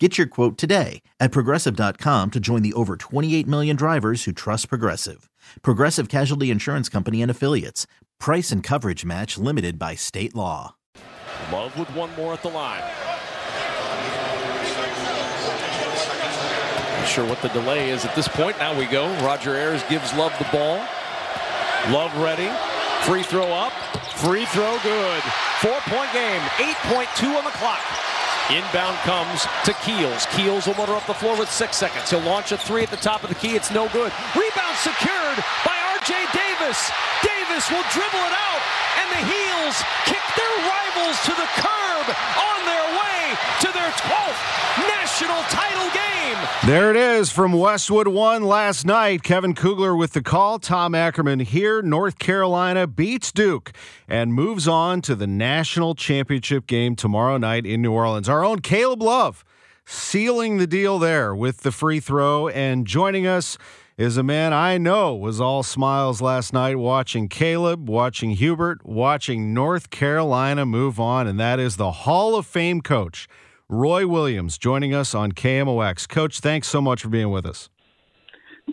Get your quote today at progressive.com to join the over 28 million drivers who trust Progressive. Progressive Casualty Insurance Company and Affiliates. Price and coverage match limited by state law. Love with one more at the line. Not sure what the delay is at this point. Now we go. Roger Ayers gives Love the ball. Love ready. Free throw up. Free throw good. Four point game. 8.2 on the clock. Inbound comes to Keels. Keels will motor up the floor with six seconds. He'll launch a three at the top of the key. It's no good. Rebound secured by R.J. Davis. Davis will dribble it out, and the Heels kick their rivals to the curb on their way to their 12th national title game. There it is from Westwood One last night. Kevin Kugler with the call. Tom Ackerman here. North Carolina beats Duke and moves on to the national championship game tomorrow night in New Orleans. Our own Caleb Love sealing the deal there with the free throw and joining us is a man I know was all smiles last night watching Caleb, watching Hubert, watching North Carolina move on, and that is the Hall of Fame coach, Roy Williams, joining us on KMOX. Coach, thanks so much for being with us.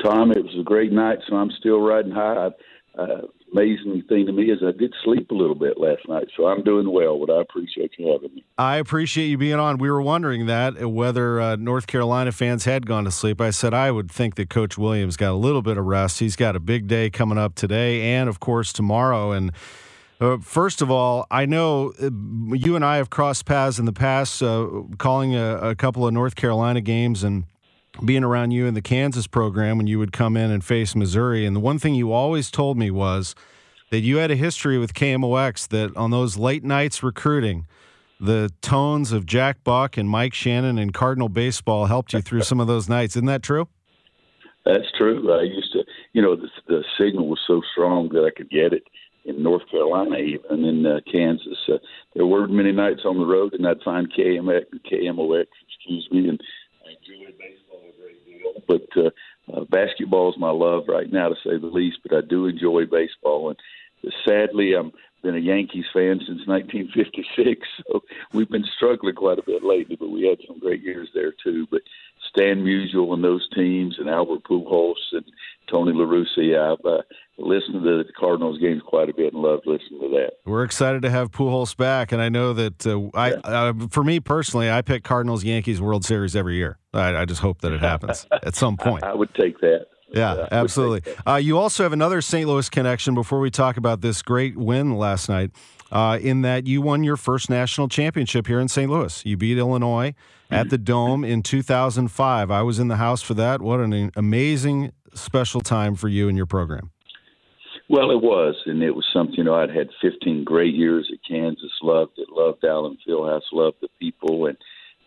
Tom, it was a great night, so I'm still riding high. Uh, amazing thing to me is I did sleep a little bit last night, so I'm doing well. But I appreciate you having me. I appreciate you being on. We were wondering that uh, whether uh, North Carolina fans had gone to sleep. I said I would think that Coach Williams got a little bit of rest. He's got a big day coming up today, and of course tomorrow. And uh, first of all, I know uh, you and I have crossed paths in the past, uh, calling a, a couple of North Carolina games and being around you in the Kansas program when you would come in and face Missouri. And the one thing you always told me was that you had a history with KMOX that on those late nights recruiting, the tones of Jack Buck and Mike Shannon and Cardinal baseball helped you through some of those nights. Isn't that true? That's true. I used to, you know, the, the signal was so strong that I could get it in North Carolina, even in uh, Kansas. Uh, there were many nights on the road, and I'd find KMX, KMOX, excuse me, and I enjoyed baseball a great deal. But uh, uh, basketball is my love right now, to say the least. But I do enjoy baseball, and sadly, I'm been a Yankees fan since 1956, so we've been struggling quite a bit lately. But we had some great years there too. But Stan Musial and those teams, and Albert Pujols and Tony La Russa, I've uh, listened to the Cardinals games quite a bit and loved listening to that. We're excited to have Pujols back, and I know that uh, I, uh, for me personally, I pick Cardinals Yankees World Series every year. I, I just hope that it happens at some point. I, I would take that. Yeah, absolutely. Uh, you also have another St. Louis connection before we talk about this great win last night, uh, in that you won your first national championship here in St. Louis. You beat Illinois at the Dome in 2005. I was in the house for that. What an amazing special time for you and your program. Well, it was, and it was something. You know, I'd had 15 great years at Kansas. Loved it. Loved Allen Fieldhouse. Loved the people, and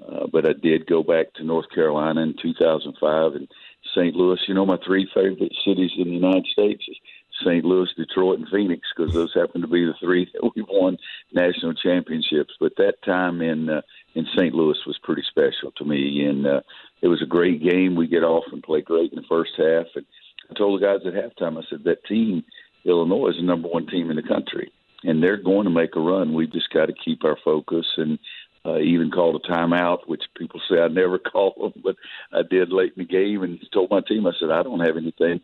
uh, but I did go back to North Carolina in 2005 and St. Louis. You know, my three favorite cities in the United States is St. Louis, Detroit, and Phoenix because those happen to be the three that we won national championships. But that time in uh, in St. Louis was pretty special to me, and uh, it was a great game. We get off and play great in the first half, and I told the guys at halftime, I said that team, Illinois, is the number one team in the country. and they're going to make a run. We've just got to keep our focus and uh, even called a timeout, which people say I never call them, but I did late in the game and told my team, I said, I don't have anything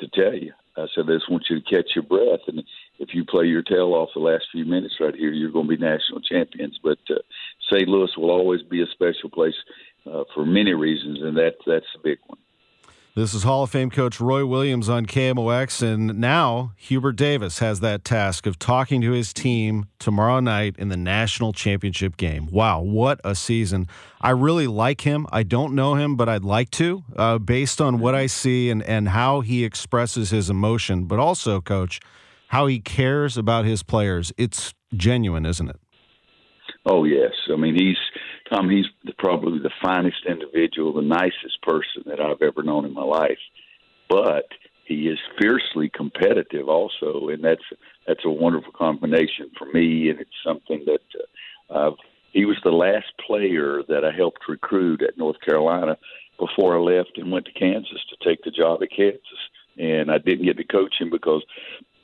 to tell you. I said, I just want you to catch your breath. And if you play your tail off the last few minutes right here, you're going to be national champions. But uh, St. Louis will always be a special place uh, for many reasons, and that that's a big one. This is Hall of Fame coach Roy Williams on KMOX, and now Hubert Davis has that task of talking to his team tomorrow night in the national championship game. Wow, what a season! I really like him. I don't know him, but I'd like to, uh, based on what I see and and how he expresses his emotion, but also, coach, how he cares about his players. It's genuine, isn't it? Oh yes, I mean he's Tom. He's probably the finest individual, the nicest person that I've ever known in my life. But he is fiercely competitive also, and that's that's a wonderful combination for me. And it's something that uh, I've, he was the last player that I helped recruit at North Carolina before I left and went to Kansas to take the job at Kansas. And I didn't get to coach him because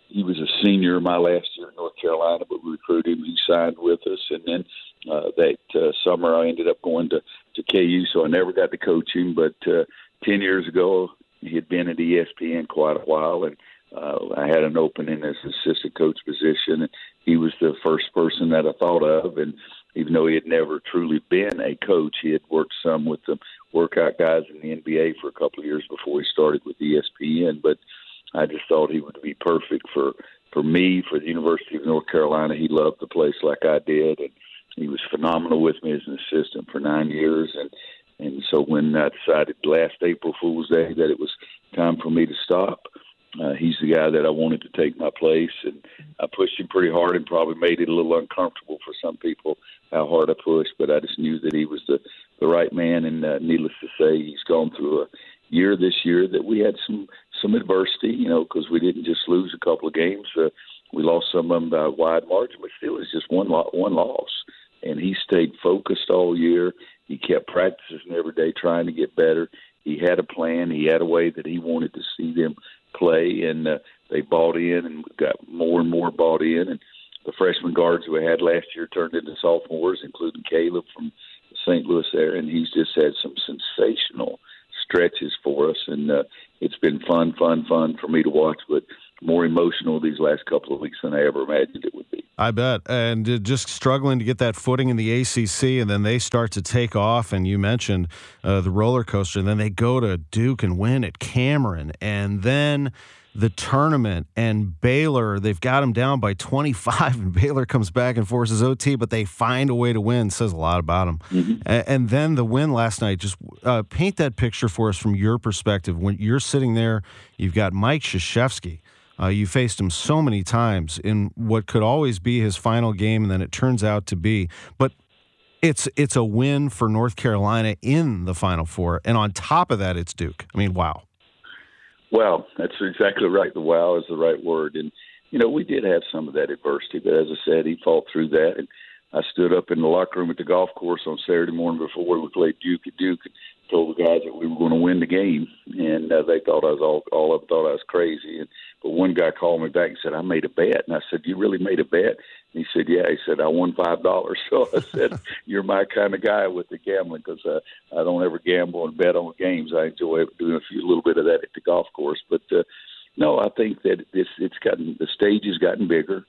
he was a senior my last year in North Carolina, but we recruited him. He signed with us, and then uh, that uh, summer I ended up going to to KU, so I never got to coach him. But uh, ten years ago, he had been at ESPN quite a while, and uh, I had an opening as assistant coach position, and he was the first person that I thought of. And even though he had never truly been a coach, he had worked some with the workout guys in the NBA for a couple of years before he started with ESPN. But I just thought he would be perfect for for me for the University of North Carolina. He loved the place like I did, and he was phenomenal with me as an assistant for nine years. And and so when I decided last April Fool's Day that it was time for me to stop, uh, he's the guy that I wanted to take my place, and I pushed him pretty hard and probably made it a little uncomfortable for some people how hard I pushed. But I just knew that he was the the right man, and uh, needless to say, he's gone through a year this year that we had some some adversity, you know, because we didn't just lose a couple of games. Uh, we lost some of them by wide margin, but still, it's just one lo- one loss. And he stayed focused all year. He kept practicing every day, trying to get better. He had a plan. He had a way that he wanted to see them play, and uh, they bought in and got more and more bought in. And the freshman guards we had last year turned into sophomores, including Caleb from St. Louis there, and he's just had some sensational stretches for us, and uh, it's been fun, fun, fun for me to watch. But more emotional these last couple of weeks than I ever imagined it would be. I bet. And uh, just struggling to get that footing in the ACC, and then they start to take off. And you mentioned uh, the roller coaster, and then they go to Duke and win at Cameron, and then the tournament and Baylor, they've got them down by 25, and Baylor comes back and forces OT, but they find a way to win. Says a lot about them. Mm-hmm. And, then the win last night. Just uh, paint that picture for us from your perspective. When you're sitting there, you've got Mike Krzyzewski. Uh, you faced him so many times in what could always be his final game, and then it turns out to be. But it's it's a win for North Carolina in the Final Four, and on top of that, it's Duke. I mean, wow. Well, that's exactly right. The wow is the right word. And, you know, we did have some of that adversity, but as I said, he fought through that. And I stood up in the locker room at the golf course on Saturday morning before we played Duke at Duke and told the guys that we were going to win the game. And uh, they thought I was all, all them thought I was crazy. And, but one guy called me back and said, I made a bet. And I said, You really made a bet? And he said, "Yeah." He said, "I won five dollars." So I said, "You're my kind of guy with the gambling because uh, I don't ever gamble and bet on games. I enjoy doing a few little bit of that at the golf course." But uh, no, I think that this it's gotten the stage has gotten bigger.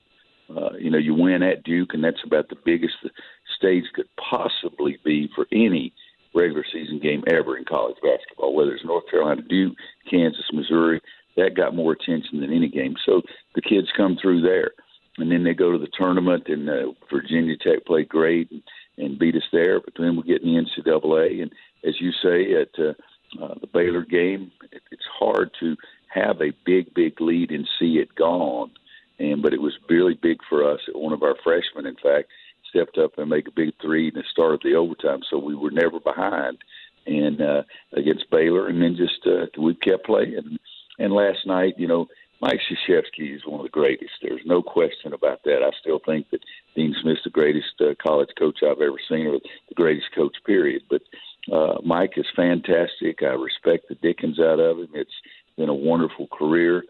Uh, you know, you win at Duke, and that's about the biggest the stage could possibly be for any regular season game ever in college basketball. Whether it's North Carolina, Duke, Kansas, Missouri, that got more attention than any game. So the kids come through there and then they go to the tournament, and uh, Virginia Tech played great and, and beat us there. But then we get in the NCAA, and as you say at uh, uh, the Baylor game, it, it's hard to have a big, big lead and see it gone. And but it was really big for us. One of our freshmen, in fact, stepped up and make a big three and started the overtime, so we were never behind. And uh, against Baylor, and then just uh, we kept playing. And last night, you know, Mike Krzyzewski is one of the greatest. There's no question about that. I still think that Dean Smith's the greatest uh, college coach I've ever seen, or the greatest coach, period. But uh, Mike is fantastic. I respect the Dickens out of him. It's been a wonderful career.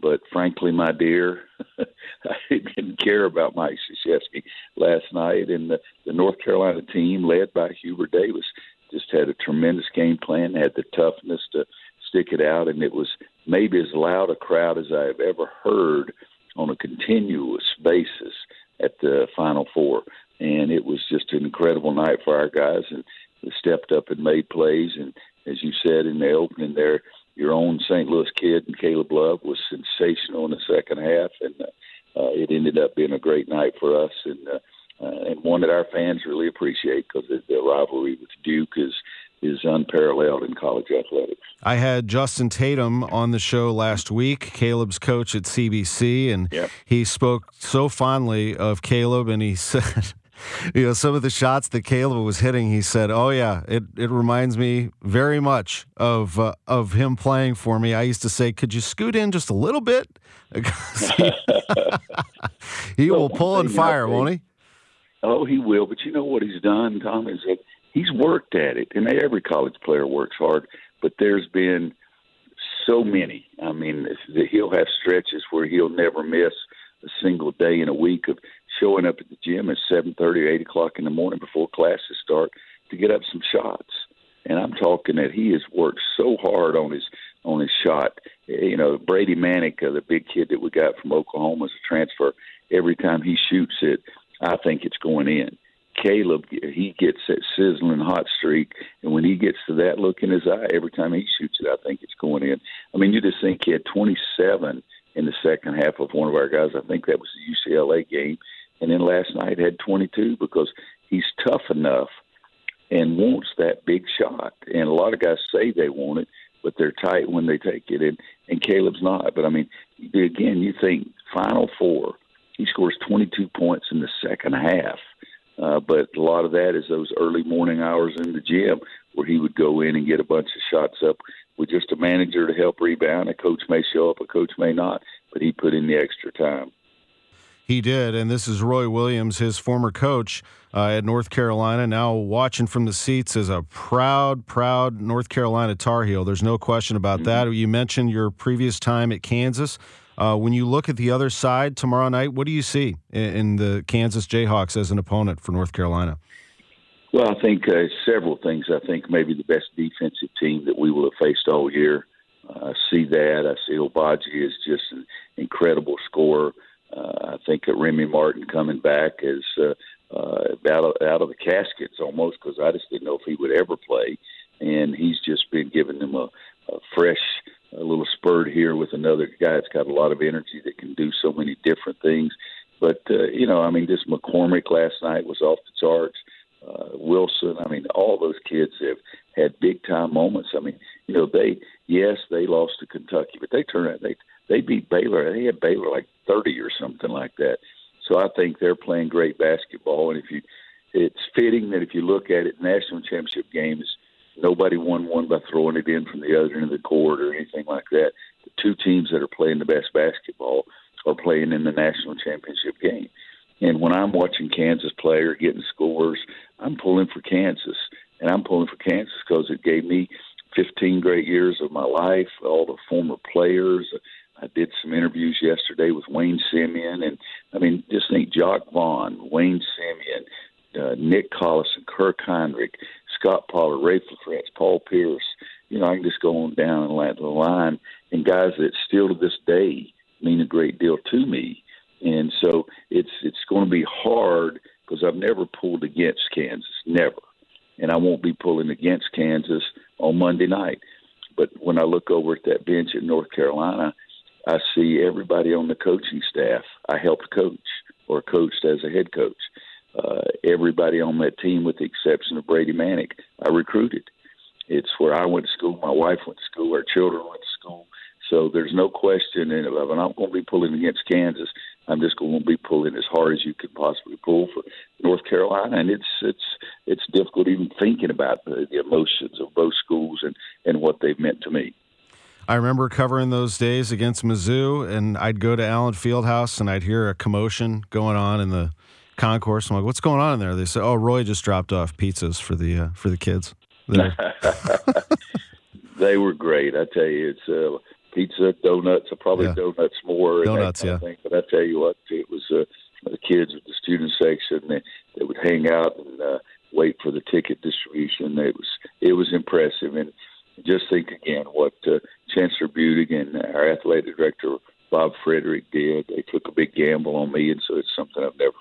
But frankly, my dear, I didn't care about Mike Krzyzewski last night, and the, the North Carolina team, led by Hubert Davis, just had a tremendous game plan. Had the toughness to stick it out, and it was maybe as loud a crowd as I have ever heard on a continuous basis at the Final Four. And it was just an incredible night for our guys, and they stepped up and made plays. And as you said in the opening there, your own St. Louis kid and Caleb Love was sensational in the second half, and uh, uh, it ended up being a great night for us, and uh, uh, and one that our fans really appreciate because the, the rivalry with Duke is is unparalleled in college athletics. I had Justin Tatum on the show last week, Caleb's coach at CBC, and yep. he spoke so fondly of Caleb, and he said you know, some of the shots that Caleb was hitting, he said, "Oh yeah, it, it reminds me very much of uh, of him playing for me." I used to say, "Could you scoot in just a little bit?" he, he will pull and fire, won't he? Oh, he will. But you know what he's done, Tom, is that he's worked at it, and every college player works hard. But there's been so many. I mean, he'll have stretches where he'll never miss a single day in a week of showing up at the gym at seven thirty or eight o'clock in the morning before classes start to get up some shots. And I'm talking that he has worked so hard on his on his shot. You know, Brady Manek, uh, the big kid that we got from Oklahoma as a transfer, every time he shoots it, I think it's going in. Caleb, he gets that sizzling hot streak, and when he gets to that look in his eye, every time he shoots it, I think it's going in. I mean, you just think he had 27 in the second half of one of our guys. I think that was the UCLA game, and then last night had 22 because he's tough enough and wants that big shot. And a lot of guys say they want it, but they're tight when they take it. And and Caleb's not. But I mean, again, you think Final Four, he scores 22 points in the second half. Uh, but a lot of that is those early morning hours in the gym where he would go in and get a bunch of shots up with just a manager to help rebound. A coach may show up, a coach may not, but he put in the extra time. He did, and this is Roy Williams, his former coach uh, at North Carolina, now watching from the seats as a proud, proud North Carolina Tar Heel. There's no question about mm-hmm. that. You mentioned your previous time at Kansas. Uh, when you look at the other side tomorrow night, what do you see in, in the Kansas Jayhawks as an opponent for North Carolina? Well, I think uh, several things. I think maybe the best defensive team that we will have faced all year. Uh, I see that. I see Agbaji is just an incredible scorer. Uh, I think that Remy Martin coming back is uh, uh, out of out of the caskets almost because I just didn't know if he would ever play, and he's just been giving them a, a fresh a little spurt here with another guy that's got a lot of energy that can do so many different things. But uh, you know, I mean, this McCormack last night was off the charts. Uh, Wilson, I mean, all those kids have had big time moments. I mean, you know, they yes, they lost to Kentucky, but they turned out they they beat Baylor. They had Baylor like 30 or something like that. So I think they're playing great basketball. And if you, it's fitting that if you look at it, national championship games, nobody won one by throwing it in from the other end of the court or anything like that. The two teams that are playing the best basketball are playing in the national championship game. And when I'm watching Kansas play or getting scores, I'm pulling for Kansas. And I'm pulling for Kansas because it gave me 15 great years of my life, all the former players, I did some interviews yesterday with Wayne Simien, and I mean, just think Jacque Vaughn, Wayne Simien, uh, Nick Collison, Kirk Hinrich, Scott Pollard, Raef LaFrentz, Paul Pierce. You know, I can just go on down and the line, and guys that still to this day mean a great deal to me. And so it's it's going to be hard because I've never pulled against Kansas, never, and I won't be pulling against Kansas on Monday night. But when I look over at that bench at North Carolina, I see everybody on the coaching staff I helped coach or coached as a head coach. Uh, everybody on that team, with the exception of Brady Manek, I recruited. It's where I went to school, my wife went to school, our children went to school. So there's no question, and I'm not going to be pulling against Kansas. I'm just going to be pulling as hard as you could possibly pull for North Carolina, and it's it's it's difficult even thinking about the, the emotions of both schools and and what they've meant to me. I remember covering those days against Mizzou, and I'd go to Allen Fieldhouse and I'd hear a commotion going on in the concourse. I'm like, "What's going on in there?" They say, "Oh, Roy just dropped off pizzas for the uh, for the kids." they were great. I tell you, it's uh, pizza, donuts, I probably yeah. donuts more. Donuts, yeah. But I tell you what, it was uh, kids with the student section. They, they would hang out and uh, wait for the ticket distribution. It was it was impressive, and just think again what uh, Chancellor Budig and our athletic director Bob Frederick did. They took a big gamble on me, and so it's something I've never.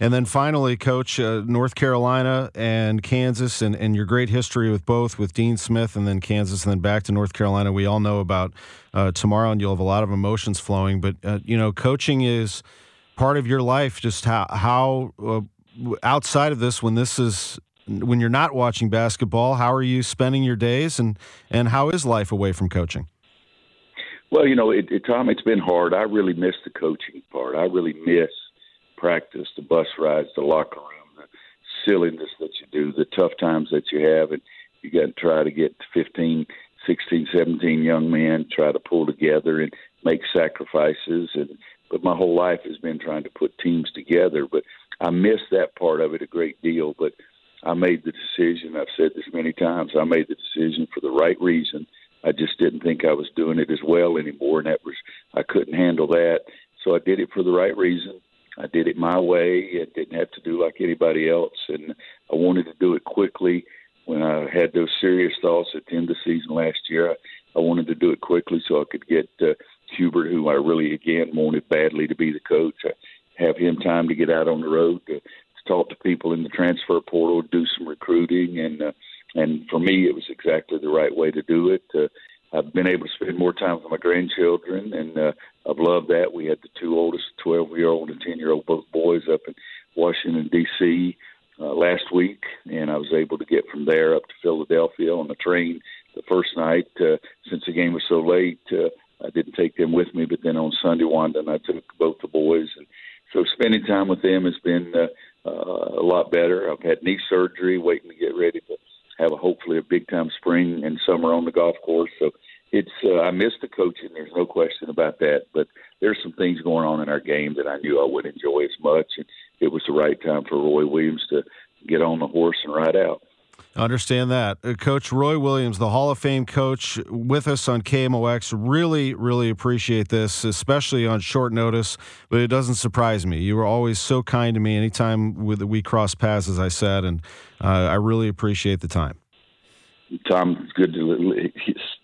And then finally, Coach, uh, North Carolina and Kansas, and, and your great history with both, with Dean Smith and then Kansas, and then back to North Carolina. We all know about uh, tomorrow, and you'll have a lot of emotions flowing. But uh, you know, coaching is part of your life. Just how how uh, outside of this, when this is when you're not watching basketball, how are you spending your days, and and how is life away from coaching? Well, you know, it, it, Tom, it's been hard. I really miss the coaching part. I really miss practice, the bus rides, the locker room, the silliness that you do, the tough times that you have, and you got to try to get 15, 16, 17 young men, try to pull together and make sacrifices. And but my whole life has been trying to put teams together. But I miss that part of it a great deal. But I made the decision. I've said this many times. I made the decision for the right reason I just didn't think I was doing it as well anymore, and that was I couldn't handle that. So I did it for the right reason. I did it my way. I didn't have to do like anybody else, and I wanted to do it quickly. When I had those serious thoughts at the end of the season last year, I, I wanted to do it quickly so I could get uh, Hubert, who I really again wanted badly to be the coach. I have him time to get out on the road to, to talk to people in the transfer portal, do some recruiting, and uh, and for me, it was exactly the right way to do it. Uh, I've been able to spend more time with my grandchildren, and uh, I've loved that. We had the two oldest, 12 year old and 10 year old, both boys, up in Washington, D.C. Uh, last week, and I was able to get from there up to Philadelphia on the train the first night. Uh, since the game was so late, uh, I didn't take them with me, but then on Sunday, Wanda and I took both the boys. And so spending time with them has been uh, uh, a lot better. I've had knee surgery, waiting to get ready to have a hopefully a big time spring and summer on the golf course. So it's uh, I miss the coaching. There's no question about that. But there's some things going on in our game that I knew I would enjoy as much, and it was the right time for Roy Williams to get on the horse and ride out. Understand that. Uh, coach Roy Williams, the Hall of Fame coach, with us on KMOX. Really, really appreciate this, especially on short notice, but it doesn't surprise me. You were always so kind to me anytime we cross paths, as I said, and uh, I really appreciate the time. Tom, good to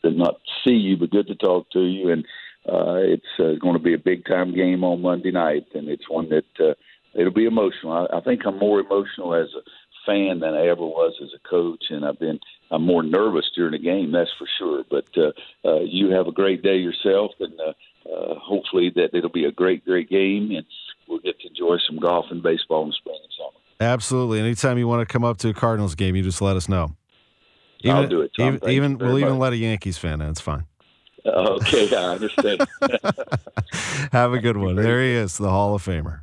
not see you, but good to talk to you. And uh, it's uh, going to be a big time game on Monday night, and it's one that uh, it'll be emotional. I, I think I'm more emotional as a fan than I ever was as a coach, and I've been I'm more nervous during a game, that's for sure. But uh, uh, you have a great day yourself, and uh, uh, hopefully that it'll be a great, great game, and we'll get to enjoy some golf and baseball in the spring and summer. Absolutely. Anytime you want to come up to a Cardinals game, you just let us know. Even, I'll do it. Tom. Even, even we'll much. even let a Yankees fan in. It's fine. Okay, I understand. Have a good one. There he is, the Hall of Famer.